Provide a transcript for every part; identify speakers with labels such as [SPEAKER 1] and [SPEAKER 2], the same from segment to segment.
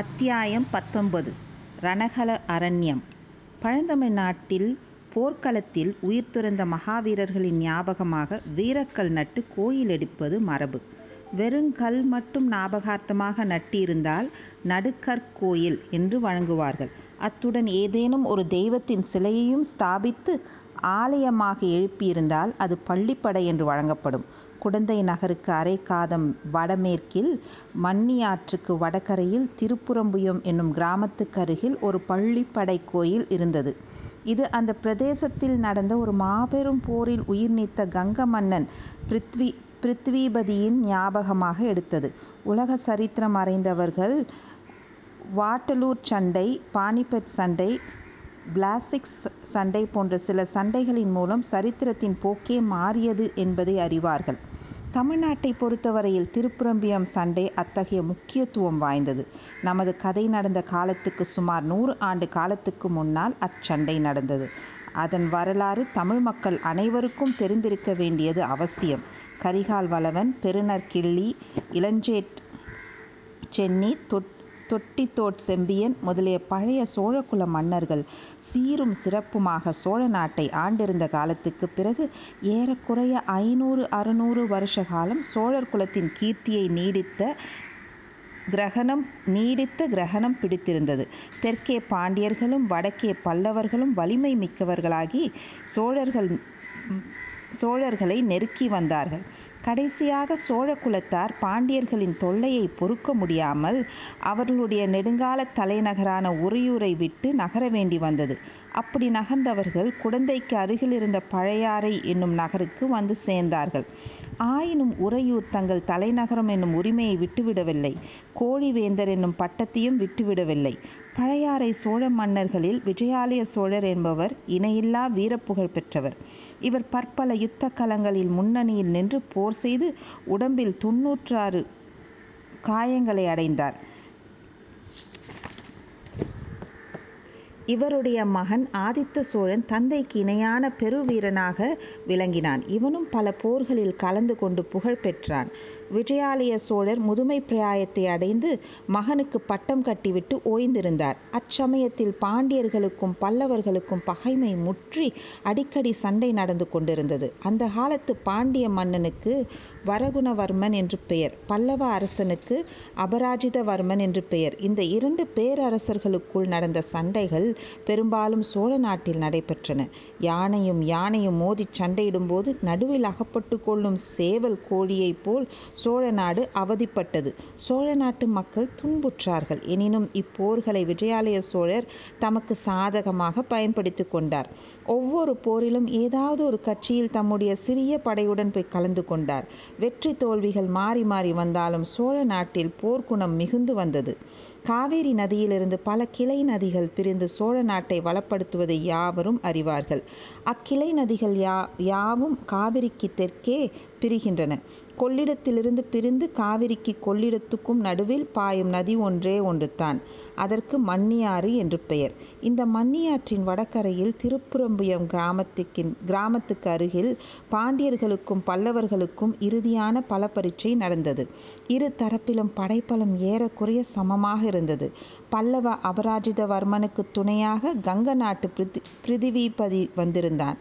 [SPEAKER 1] அத்தியாயம் பத்தொன்பது ரணகல அரண்யம் பழந்தமிழ்நாட்டில் நாட்டில் போர்க்களத்தில் உயிர் துறந்த மகாவீரர்களின் ஞாபகமாக வீரக்கல் நட்டு கோயில் எடுப்பது மரபு வெறுங்கல் மட்டும் ஞாபகார்த்தமாக நட்டியிருந்தால் நடுக்கற்கோயில் என்று வழங்குவார்கள் அத்துடன் ஏதேனும் ஒரு தெய்வத்தின் சிலையையும் ஸ்தாபித்து ஆலயமாக எழுப்பியிருந்தால் அது பள்ளிப்படை என்று வழங்கப்படும் குடந்தை நகருக்கு அரை காதம் வடமேற்கில் மன்னியாற்றுக்கு வடகரையில் திருப்புறம்புயம் என்னும் கிராமத்துக்கு அருகில் ஒரு பள்ளிப்படை கோயில் இருந்தது இது அந்த பிரதேசத்தில் நடந்த ஒரு மாபெரும் போரில் உயிர் நீத்த கங்க மன்னன் பிரித்வி பிரித்வீபதியின் ஞாபகமாக எடுத்தது உலக சரித்திரம் அறிந்தவர்கள் வாட்டலூர் சண்டை பானிபட் சண்டை பிளாஸ்டிக்ஸ் சண்டை போன்ற சில சண்டைகளின் மூலம் சரித்திரத்தின் போக்கே மாறியது என்பதை அறிவார்கள் தமிழ்நாட்டை பொறுத்தவரையில் திருப்புரம்பியம் சண்டை அத்தகைய முக்கியத்துவம் வாய்ந்தது நமது கதை நடந்த காலத்துக்கு சுமார் நூறு ஆண்டு காலத்துக்கு முன்னால் அச்சண்டை நடந்தது அதன் வரலாறு தமிழ் மக்கள் அனைவருக்கும் தெரிந்திருக்க வேண்டியது அவசியம் கரிகால் வளவன் கிள்ளி இளஞ்சேட் சென்னி தொட் தொட்டித்தோட் செம்பியன் முதலிய பழைய சோழகுல மன்னர்கள் சீரும் சிறப்புமாக சோழ நாட்டை ஆண்டிருந்த காலத்துக்குப் பிறகு ஏறக்குறைய ஐநூறு அறுநூறு வருஷ காலம் சோழர் குலத்தின் கீர்த்தியை நீடித்த கிரகணம் நீடித்த கிரகணம் பிடித்திருந்தது தெற்கே பாண்டியர்களும் வடக்கே பல்லவர்களும் வலிமை மிக்கவர்களாகி சோழர்கள் சோழர்களை நெருக்கி வந்தார்கள் கடைசியாக சோழ குலத்தார் பாண்டியர்களின் தொல்லையை பொறுக்க முடியாமல் அவர்களுடைய நெடுங்காலத் தலைநகரான உறையூரை விட்டு நகர வேண்டி வந்தது அப்படி நகர்ந்தவர்கள் குடந்தைக்கு அருகில் இருந்த பழையாறை என்னும் நகருக்கு வந்து சேர்ந்தார்கள் ஆயினும் உறையூர் தங்கள் தலைநகரம் என்னும் உரிமையை விட்டுவிடவில்லை கோழிவேந்தர் என்னும் பட்டத்தையும் விட்டுவிடவில்லை பழையாறை சோழ மன்னர்களில் விஜயாலய சோழர் என்பவர் இணையில்லா வீரப்புகழ் பெற்றவர் இவர் பற்பல யுத்த கலங்களில் முன்னணியில் நின்று போர் செய்து உடம்பில் தொன்னூற்றாறு காயங்களை அடைந்தார் இவருடைய மகன் ஆதித்த சோழன் தந்தைக்கு இணையான பெருவீரனாக விளங்கினான். இவனும் பல போர்களில் கலந்து கொண்டு புகழ் பெற்றான். விஜயாலய சோழர் முதுமை பிராயத்தை அடைந்து மகனுக்கு பட்டம் கட்டிவிட்டு ஓய்ந்திருந்தார். அச்சமயத்தில் பாண்டியர்களுக்கும் பல்லவர்களுக்கும் பகைமை முற்றி அடிக்கடி சண்டை நடந்து கொண்டிருந்தது. அந்த காலத்து பாண்டிய மன்னனுக்கு வரகுணவர்மன் என்று பெயர். பல்லவ அரசனுக்கு அபராஜிதவர்மன் என்று பெயர். இந்த இரண்டு பேரரசர்களுக்குள் நடந்த சண்டைகள் பெரும்பாலும் சோழ நாட்டில் நடைபெற்றன. யானையும் யானையும் மோதிச் சண்டையிடும்போது நடுவில் அகப்பட்டு கொள்ளும் சேவல் கோழியைப் போல் சோழ நாடு அவதிப்பட்டது. சோழ நாட்டு மக்கள் துன்புற்றார்கள். எனினும் இப்போர்களை விஜயாலய சோழர் தமக்கு சாதகமாக பயன்படுத்திக் கொண்டார். ஒவ்வொரு போரிலும் ஏதாவது ஒரு கட்சியில் தம்முடைய சிறிய படையுடன் போய் கலந்து கொண்டார். வெற்றி தோல்விகள் மாறி மாறி வந்தாலும் சோழ நாட்டில் போர்க்குணம் மிகுந்து வந்தது. காவேரி நதியிலிருந்து பல கிளை நதிகள் பிரிந்து சோழ நாட்டை வளப்படுத்துவதை யாவரும் அறிவார்கள் அக்கிளை நதிகள் யா யாவும் காவிரிக்கு தெற்கே பிரிகின்றன கொள்ளிடத்திலிருந்து பிரிந்து காவிரிக்கு கொள்ளிடத்துக்கும் நடுவில் பாயும் நதி ஒன்றே ஒன்றுதான் அதற்கு மண்ணியாறு என்று பெயர் இந்த மண்ணியாற்றின் வடகரையில் திருப்புறம்பியம் கிராமத்துக்கின் கிராமத்துக்கு அருகில் பாண்டியர்களுக்கும் பல்லவர்களுக்கும் இறுதியான பல பரீட்சை நடந்தது இரு தரப்பிலும் படைப்பலம் ஏறக்குறைய சமமாக இருந்தது பல்லவ அபராஜிதவர்மனுக்கு துணையாக கங்க நாட்டு பிரிதி பிரிதிவிபதி வந்திருந்தான்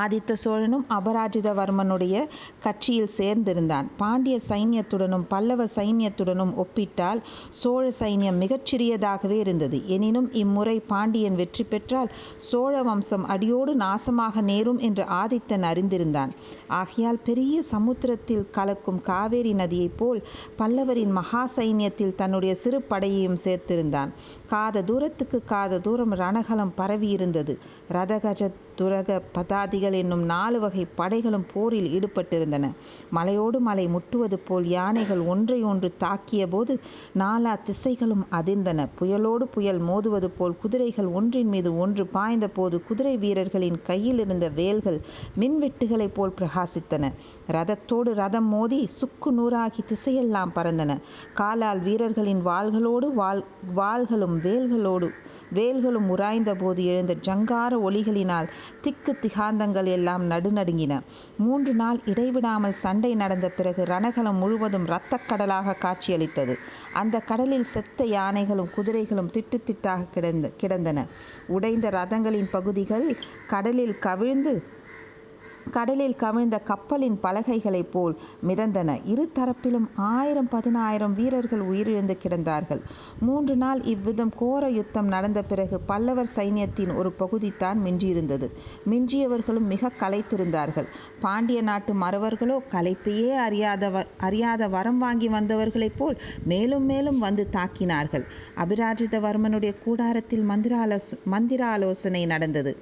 [SPEAKER 1] ஆதித்த சோழனும் அபராஜிதவர்மனுடைய கட்சியில் சேர்ந்திருந்தான் பாண்டிய சைன்யத்துடனும் பல்லவ சைன்யத்துடனும் ஒப்பிட்டால் சோழ சைன்யம் மிகச்சிறியதாகவே இருந்தது எனினும் இம்முறை பாண்டியன் வெற்றி பெற்றால் சோழ வம்சம் அடியோடு நாசமாக நேரும் என்று ஆதித்தன் அறிந்திருந்தான் ஆகையால் பெரிய சமுத்திரத்தில் கலக்கும் காவேரி நதியைப் போல் பல்லவரின் மகா சைன்யத்தில் தன்னுடைய சிறு படையையும் சேர்த்திருந்தான் காத தூரத்துக்கு காத தூரம் ரணகலம் பரவியிருந்தது ரதகஜ துரக பதாதி பாரதிகள் என்னும் நாலு வகை படைகளும் போரில் ஈடுபட்டிருந்தன மலையோடு மலை முட்டுவது போல் யானைகள் ஒன்றை ஒன்று தாக்கியபோது நாலா திசைகளும் அதிர்ந்தன புயலோடு புயல் மோதுவது போல் குதிரைகள் ஒன்றின் மீது ஒன்று பாய்ந்தபோது குதிரை வீரர்களின் கையில் இருந்த வேல்கள் மின்வெட்டுகளைப் போல் பிரகாசித்தன ரதத்தோடு ரதம் மோதி சுக்கு நூறாகி திசையெல்லாம் பறந்தன காலால் வீரர்களின் வாள்களோடு வாள் வாள்களும் வேல்களோடு வேல்களும் உராய்ந்த போது எழுந்த ஜங்கார ஒளிகளினால் திக்கு திகாந்தங்கள் எல்லாம் நடுநடுங்கின மூன்று நாள் இடைவிடாமல் சண்டை நடந்த பிறகு ரணகலம் முழுவதும் இரத்தக்கடலாக காட்சியளித்தது அந்த கடலில் செத்த யானைகளும் குதிரைகளும் திட்டு திட்டாக கிடந்த கிடந்தன உடைந்த ரதங்களின் பகுதிகள் கடலில் கவிழ்ந்து கடலில் கவிழ்ந்த கப்பலின் பலகைகளைப் போல் மிதந்தன இரு தரப்பிலும் ஆயிரம் பதினாயிரம் வீரர்கள் உயிரிழந்து கிடந்தார்கள் மூன்று நாள் இவ்விதம் கோர யுத்தம் நடந்த பிறகு பல்லவர் சைன்யத்தின் ஒரு பகுதித்தான் மிஞ்சியிருந்தது மிஞ்சியவர்களும் மிக களைத்திருந்தார்கள் பாண்டிய நாட்டு மறவர்களோ களைப்பையே அறியாதவ அறியாத வரம் வாங்கி வந்தவர்களைப் போல் மேலும் மேலும் வந்து தாக்கினார்கள் அபிராஜிதவர்மனுடைய கூடாரத்தில் மந்திராலோச மந்திராலோசனை நடந்தது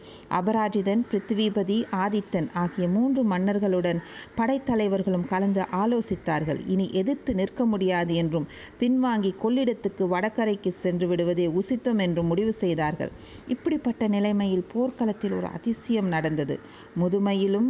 [SPEAKER 1] அபராஜிதன் பிருத்திவிபதி ஆதித்தன் ஆகிய ஆகிய மூன்று மன்னர்களுடன் படைத்தலைவர்களும் கலந்து ஆலோசித்தார்கள் இனி எதிர்த்து நிற்க முடியாது என்றும் பின்வாங்கி கொள்ளிடத்துக்கு வடகரைக்கு சென்று விடுவதே உசித்தம் என்றும் முடிவு செய்தார்கள் இப்படிப்பட்ட நிலைமையில் போர்க்களத்தில் ஒரு அதிசயம் நடந்தது முதுமையிலும்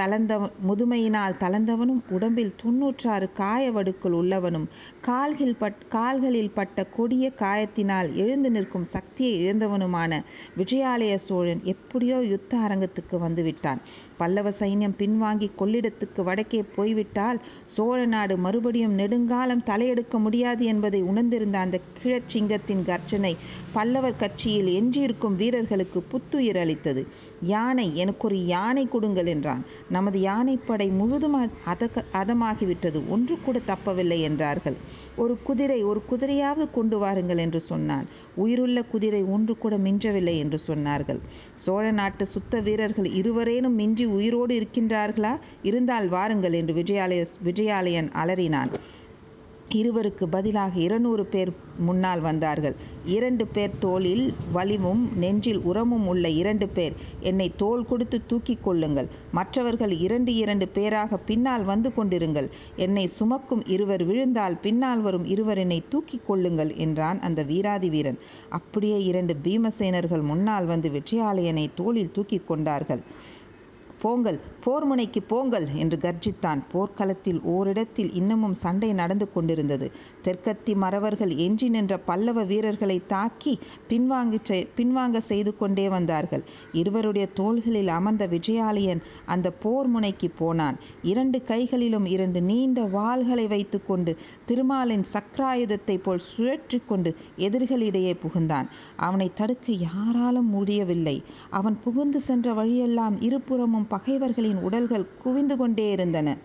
[SPEAKER 1] தளர்ந்த முதுமையினால் தளர்ந்தவனும் உடம்பில் தொன்னூற்றாறு காயவடுக்கள் உள்ளவனும் கால்கில் பட் கால்களில் பட்ட கொடிய காயத்தினால் எழுந்து நிற்கும் சக்தியை இழந்தவனுமான விஜயாலய சோழன் எப்படியோ யுத்த அரங்கத்துக்கு வந்துவிட்டான். பல்லவ சைன்யம் பின்வாங்கி கொள்ளிடத்துக்கு வடக்கே போய்விட்டால் சோழ நாடு மறுபடியும் நெடுங்காலம் தலையெடுக்க முடியாது என்பதை உணர்ந்திருந்த அந்த கிழச்சிங்கத்தின் கர்ஜனை பல்லவர் கட்சியில் எஞ்சியிருக்கும் வீரர்களுக்கு புத்துயிர் அளித்தது. யானை எனக்கு ஒரு யானை கொடுங்கள் என்றான் நமது யானைப்படை முழுதும் அதக அதமாகிவிட்டது ஒன்று கூட தப்பவில்லை என்றார்கள் ஒரு குதிரை ஒரு குதிரையாவது கொண்டு வாருங்கள் என்று சொன்னான் உயிருள்ள குதிரை ஒன்று கூட மிஞ்சவில்லை என்று சொன்னார்கள் சோழ நாட்டு சுத்த வீரர்கள் இருவரேனும் மிஞ்சி உயிரோடு இருக்கின்றார்களா இருந்தால் வாருங்கள் என்று விஜயாலய விஜயாலயன் அலறினான் இருவருக்கு பதிலாக இருநூறு பேர் முன்னால் வந்தார்கள். இரண்டு பேர் தோளில் வலிவும் நெஞ்சில் உரமும் உள்ள இரண்டு பேர் என்னை தோள் கொடுத்து தூக்கி கொள்ளுங்கள். மற்றவர்கள் இரண்டு இரண்டு பேராக பின்னால் வந்து கொண்டிருங்கள். என்னை சுமக்கும் இருவர் விழுந்தால் பின்னால் வரும் இருவர் என்னை தூக்கிக் கொள்ளுங்கள் என்றான் அந்த வீராதி வீரன். அப்படியே இரண்டு பீமசேனர்கள் முன்னால் வந்து வெற்றியாலயனை தோளில் தூக்கி கொண்டார்கள். போங்கள் போர் முனைக்கு போங்கள் என்று கர்ஜித்தான் போர்க்களத்தில் ஓரிடத்தில் இன்னமும் சண்டை நடந்து கொண்டிருந்தது தெற்கத்தி மறவர்கள் எஞ்சி நின்ற பல்லவ வீரர்களை தாக்கி பின்வாங்கி பின்வாங்க செய்து கொண்டே வந்தார்கள் இருவருடைய தோள்களில் அமர்ந்த விஜயாலயன் அந்த போர் முனைக்கு போனான் இரண்டு கைகளிலும் இரண்டு நீண்ட வாள்களை வைத்துக்கொண்டு திருமாலின் சக்கராயுதத்தை போல் சுழற்றி கொண்டு எதிரிகளிடையே புகுந்தான் அவனை தடுக்க யாராலும் முடியவில்லை அவன் புகுந்து சென்ற வழியெல்லாம் இருபுறமும் பகைவர்களின் உடல்கள் குவிந்து கொண்டே இருந்தன